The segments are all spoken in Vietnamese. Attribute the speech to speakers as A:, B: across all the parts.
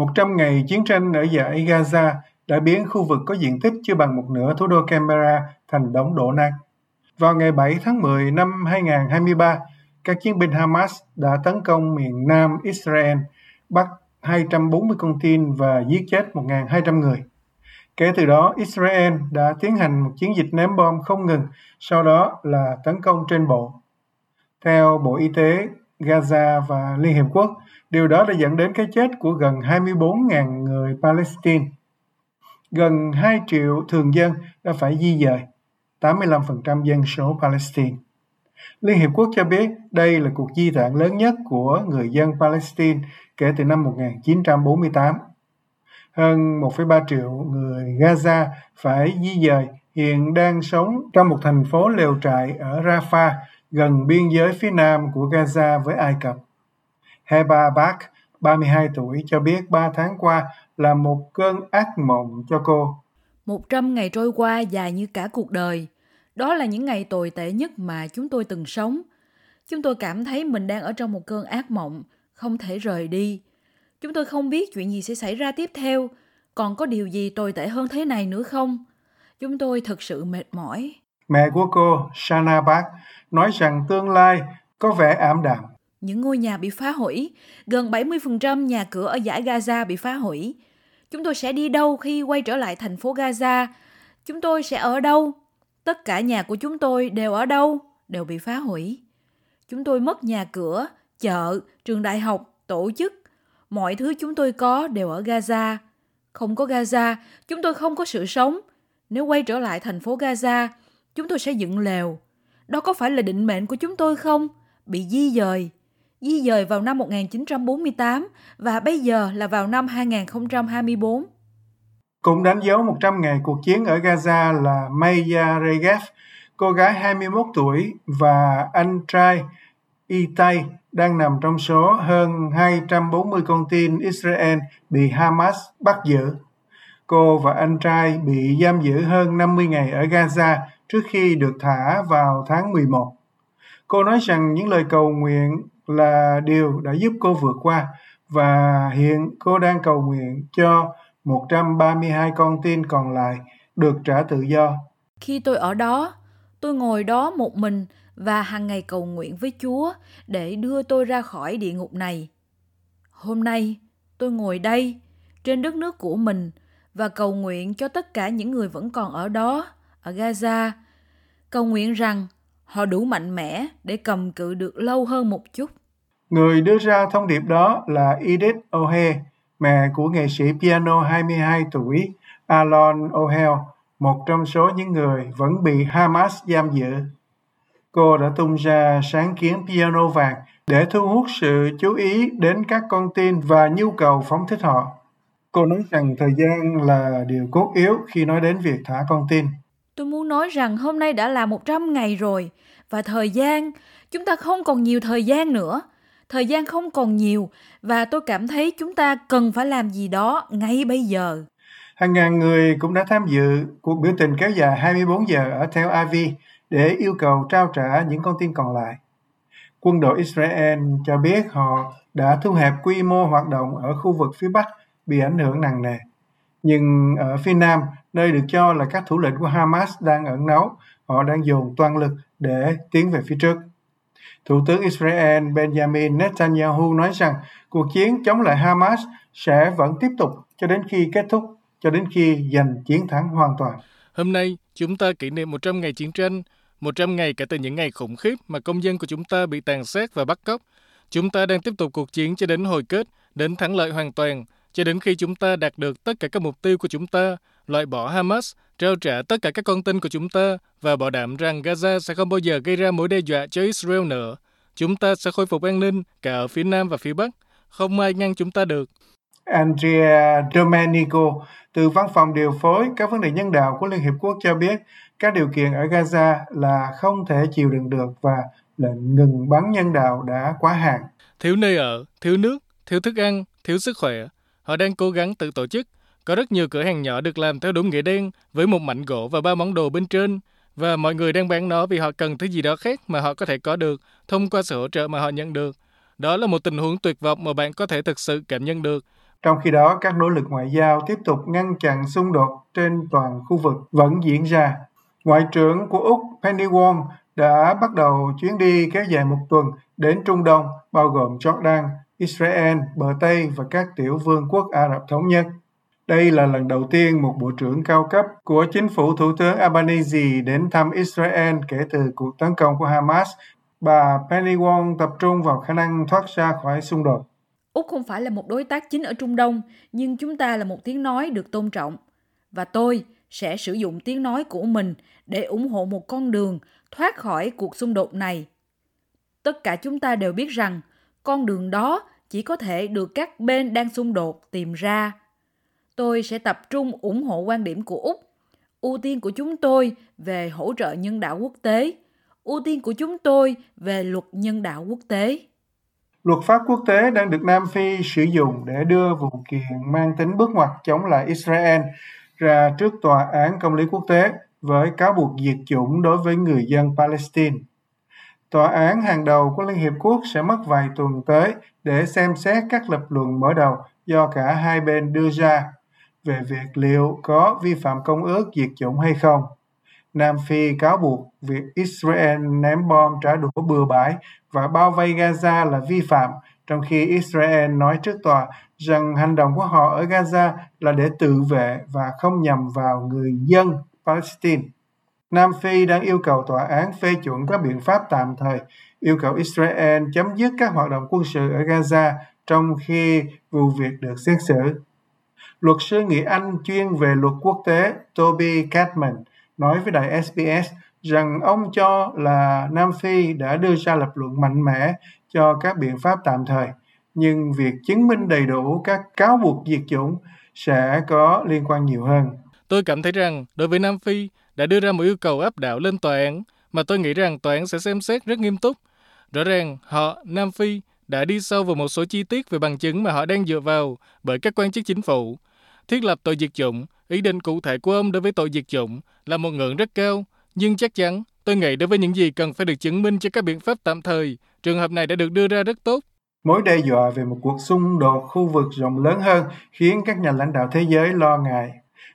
A: 100 ngày chiến tranh ở giải Gaza đã biến khu vực có diện tích chưa bằng một nửa thủ đô Canberra thành đống đổ nát. Vào ngày 7 tháng 10 năm 2023, các chiến binh Hamas đã tấn công miền nam Israel, bắt 240 con tin và giết chết 1.200 người. Kể từ đó, Israel đã tiến hành một chiến dịch ném bom không ngừng, sau đó là tấn công trên bộ. Theo Bộ Y tế Gaza và Liên Hiệp Quốc, điều đó đã dẫn đến cái chết của gần 24.000 người Palestine. Gần 2 triệu thường dân đã phải di dời, 85% dân số Palestine. Liên Hiệp Quốc cho biết đây là cuộc di tản lớn nhất của người dân Palestine kể từ năm 1948. Hơn 1,3 triệu người Gaza phải di dời hiện đang sống trong một thành phố lều trại ở Rafah, gần biên giới phía nam của Gaza với Ai Cập. Heba Bak, 32 tuổi, cho biết 3 tháng qua là một cơn ác mộng cho cô.
B: 100 ngày trôi qua dài như cả cuộc đời. Đó là những ngày tồi tệ nhất mà chúng tôi từng sống. Chúng tôi cảm thấy mình đang ở trong một cơn ác mộng, không thể rời đi. Chúng tôi không biết chuyện gì sẽ xảy ra tiếp theo, còn có điều gì tồi tệ hơn thế này nữa không? Chúng tôi thật sự mệt mỏi.
A: Mẹ của cô, Shana Park, nói rằng tương lai có vẻ ảm đạm.
B: Những ngôi nhà bị phá hủy, gần 70% nhà cửa ở giải Gaza bị phá hủy. Chúng tôi sẽ đi đâu khi quay trở lại thành phố Gaza? Chúng tôi sẽ ở đâu? Tất cả nhà của chúng tôi đều ở đâu? Đều bị phá hủy. Chúng tôi mất nhà cửa, chợ, trường đại học, tổ chức. Mọi thứ chúng tôi có đều ở Gaza. Không có Gaza, chúng tôi không có sự sống. Nếu quay trở lại thành phố Gaza, chúng tôi sẽ dựng lều. Đó có phải là định mệnh của chúng tôi không? Bị di dời. Di dời vào năm 1948 và bây giờ là vào năm 2024.
A: Cũng đánh dấu 100 ngày cuộc chiến ở Gaza là Maya Regev, cô gái 21 tuổi và anh trai Itay đang nằm trong số hơn 240 con tin Israel bị Hamas bắt giữ. Cô và anh trai bị giam giữ hơn 50 ngày ở Gaza trước khi được thả vào tháng 11. Cô nói rằng những lời cầu nguyện là điều đã giúp cô vượt qua và hiện cô đang cầu nguyện cho 132 con tin còn lại được trả tự do.
B: Khi tôi ở đó, tôi ngồi đó một mình và hàng ngày cầu nguyện với Chúa để đưa tôi ra khỏi địa ngục này. Hôm nay, tôi ngồi đây trên đất nước của mình và cầu nguyện cho tất cả những người vẫn còn ở đó, ở Gaza. Cầu nguyện rằng họ đủ mạnh mẽ để cầm cự được lâu hơn một chút.
A: Người đưa ra thông điệp đó là Edith O'Hare, mẹ của nghệ sĩ piano 22 tuổi Alon O'Hare, một trong số những người vẫn bị Hamas giam giữ. Cô đã tung ra sáng kiến piano vàng để thu hút sự chú ý đến các con tin và nhu cầu phóng thích họ. Cô nói rằng thời gian là điều cốt yếu khi nói đến việc thả con tin.
B: Tôi muốn nói rằng hôm nay đã là 100 ngày rồi và thời gian, chúng ta không còn nhiều thời gian nữa. Thời gian không còn nhiều và tôi cảm thấy chúng ta cần phải làm gì đó ngay bây giờ.
A: Hàng ngàn người cũng đã tham dự cuộc biểu tình kéo dài 24 giờ ở Tel Aviv để yêu cầu trao trả những con tin còn lại. Quân đội Israel cho biết họ đã thu hẹp quy mô hoạt động ở khu vực phía Bắc bị ảnh hưởng nặng nề. Nhưng ở phía Nam, nơi được cho là các thủ lĩnh của Hamas đang ẩn náu, họ đang dồn toàn lực để tiến về phía trước. Thủ tướng Israel Benjamin Netanyahu nói rằng cuộc chiến chống lại Hamas sẽ vẫn tiếp tục cho đến khi kết thúc, cho đến khi giành chiến thắng hoàn toàn.
C: Hôm nay, chúng ta kỷ niệm 100 ngày chiến tranh, 100 ngày kể từ những ngày khủng khiếp mà công dân của chúng ta bị tàn sát và bắt cóc. Chúng ta đang tiếp tục cuộc chiến cho đến hồi kết, đến thắng lợi hoàn toàn, cho đến khi chúng ta đạt được tất cả các mục tiêu của chúng ta, loại bỏ Hamas, trao trả tất cả các con tin của chúng ta và bảo đảm rằng Gaza sẽ không bao giờ gây ra mối đe dọa cho Israel nữa. Chúng ta sẽ khôi phục an ninh cả ở phía Nam và phía Bắc. Không ai ngăn chúng ta được.
A: Andrea Domenico từ Văn phòng Điều phối các vấn đề nhân đạo của Liên Hiệp Quốc cho biết các điều kiện ở Gaza là không thể chịu đựng được và lệnh ngừng bắn nhân đạo đã quá hạn.
C: Thiếu nơi ở, thiếu nước, thiếu thức ăn, thiếu sức khỏe. Họ đang cố gắng tự tổ chức. Có rất nhiều cửa hàng nhỏ được làm theo đúng nghĩa đen với một mảnh gỗ và ba món đồ bên trên. Và mọi người đang bán nó vì họ cần thứ gì đó khác mà họ có thể có được thông qua sự hỗ trợ mà họ nhận được. Đó là một tình huống tuyệt vọng mà bạn có thể thực sự cảm nhận được
A: Trong khi đó, các nỗ lực ngoại giao tiếp tục ngăn chặn xung đột trên toàn khu vực vẫn diễn ra. Ngoại trưởng của Úc Penny Wong đã bắt đầu chuyến đi kéo dài một tuần đến Trung Đông, bao gồm Jordan, Israel, bờ Tây và các tiểu vương quốc Ả Rập Thống Nhất. Đây là lần đầu tiên một bộ trưởng cao cấp của chính phủ Thủ tướng Albanese đến thăm Israel kể từ cuộc tấn công của Hamas. Bà Penny Wong tập trung vào khả năng thoát ra khỏi xung đột.
B: Úc không phải là một đối tác chính ở Trung Đông, nhưng chúng ta là một tiếng nói được tôn trọng. Và tôi sẽ sử dụng tiếng nói của mình để ủng hộ một con đường thoát khỏi cuộc xung đột này. Tất cả chúng ta đều biết rằng con đường đó chỉ có thể được các bên đang xung đột tìm ra. Tôi sẽ tập trung ủng hộ quan điểm của Úc. Ưu tiên của chúng tôi về hỗ trợ nhân đạo quốc tế, ưu tiên của chúng tôi về luật nhân đạo quốc tế.
A: Luật pháp quốc tế đang được Nam Phi sử dụng để đưa vụ kiện mang tính bước ngoặt chống lại Israel ra trước Tòa án Công lý Quốc tế với cáo buộc diệt chủng đối với người dân Palestine. Tòa án hàng đầu của Liên Hiệp Quốc sẽ mất vài tuần tới để xem xét các lập luận mở đầu do cả hai bên đưa ra về việc liệu có vi phạm công ước diệt chủng hay không. Nam Phi cáo buộc việc Israel ném bom trả đũa bừa bãi và bao vây Gaza là vi phạm, trong khi Israel nói trước tòa rằng hành động của họ ở Gaza là để tự vệ và không nhằm vào người dân Palestine. Nam Phi đang yêu cầu tòa án phê chuẩn các biện pháp tạm thời, yêu cầu Israel chấm dứt các hoạt động quân sự ở Gaza trong khi vụ việc được xét xử. Luật sư nghị Anh chuyên về luật quốc tế Toby Catman nói với đài SBS rằng ông cho là Nam Phi đã đưa ra lập luận mạnh mẽ cho các biện pháp tạm thời, nhưng việc chứng minh đầy đủ các cáo buộc diệt chủng sẽ có liên quan nhiều hơn.
C: Tôi cảm thấy rằng đối với Nam Phi đã đưa ra một yêu cầu áp đảo lên tòa án mà tôi nghĩ rằng tòa án sẽ xem xét rất nghiêm túc. Rõ ràng họ, Nam Phi, đã đi sâu vào một số chi tiết về bằng chứng mà họ đang dựa vào bởi các quan chức chính phủ. Thiết lập tội diệt chủng, ý định cụ thể của ông đối với tội diệt chủng là một ngưỡng rất cao, nhưng chắc chắn tôi nghĩ đối với những gì cần phải được chứng minh cho các biện pháp tạm thời, trường hợp này đã được đưa ra rất tốt.
A: Mối đe dọa về một cuộc xung đột khu vực rộng lớn hơn khiến các nhà lãnh đạo thế giới lo ngại.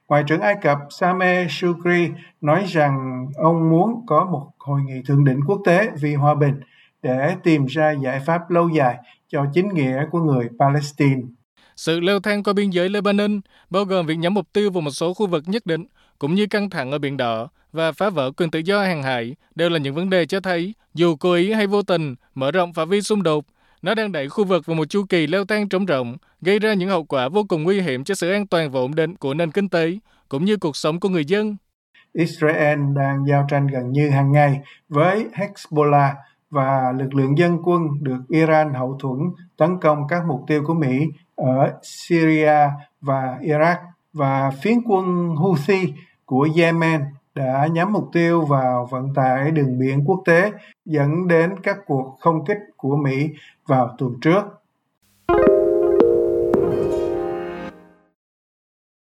A: Ngoại trưởng Ai Cập Sameh Shukri nói rằng ông muốn có một hội nghị thượng đỉnh quốc tế vì hòa bình để tìm ra giải pháp lâu dài cho chính nghĩa của người Palestine.
C: Sự leo thang qua biên giới Lebanon, bao gồm việc nhắm mục tiêu vào một số khu vực nhất định, cũng như căng thẳng ở Biển Đỏ và phá vỡ quyền tự do hàng hải, đều là những vấn đề cho thấy, dù cố ý hay vô tình, mở rộng phạm vi xung đột, nó đang đẩy khu vực vào một chu kỳ leo thang trống rộng, gây ra những hậu quả vô cùng nguy hiểm cho sự an toàn và ổn định của nền kinh tế, cũng như cuộc sống của người dân.
A: Israel đang giao tranh gần như hàng ngày với Hezbollah và lực lượng dân quân được Iran hậu thuẫn tấn công các mục tiêu của Mỹ ở Syria và Iraq và phiến quân Houthi của Yemen đã nhắm mục tiêu vào vận tải đường biển quốc tế dẫn đến các cuộc không kích của Mỹ vào tuần trước.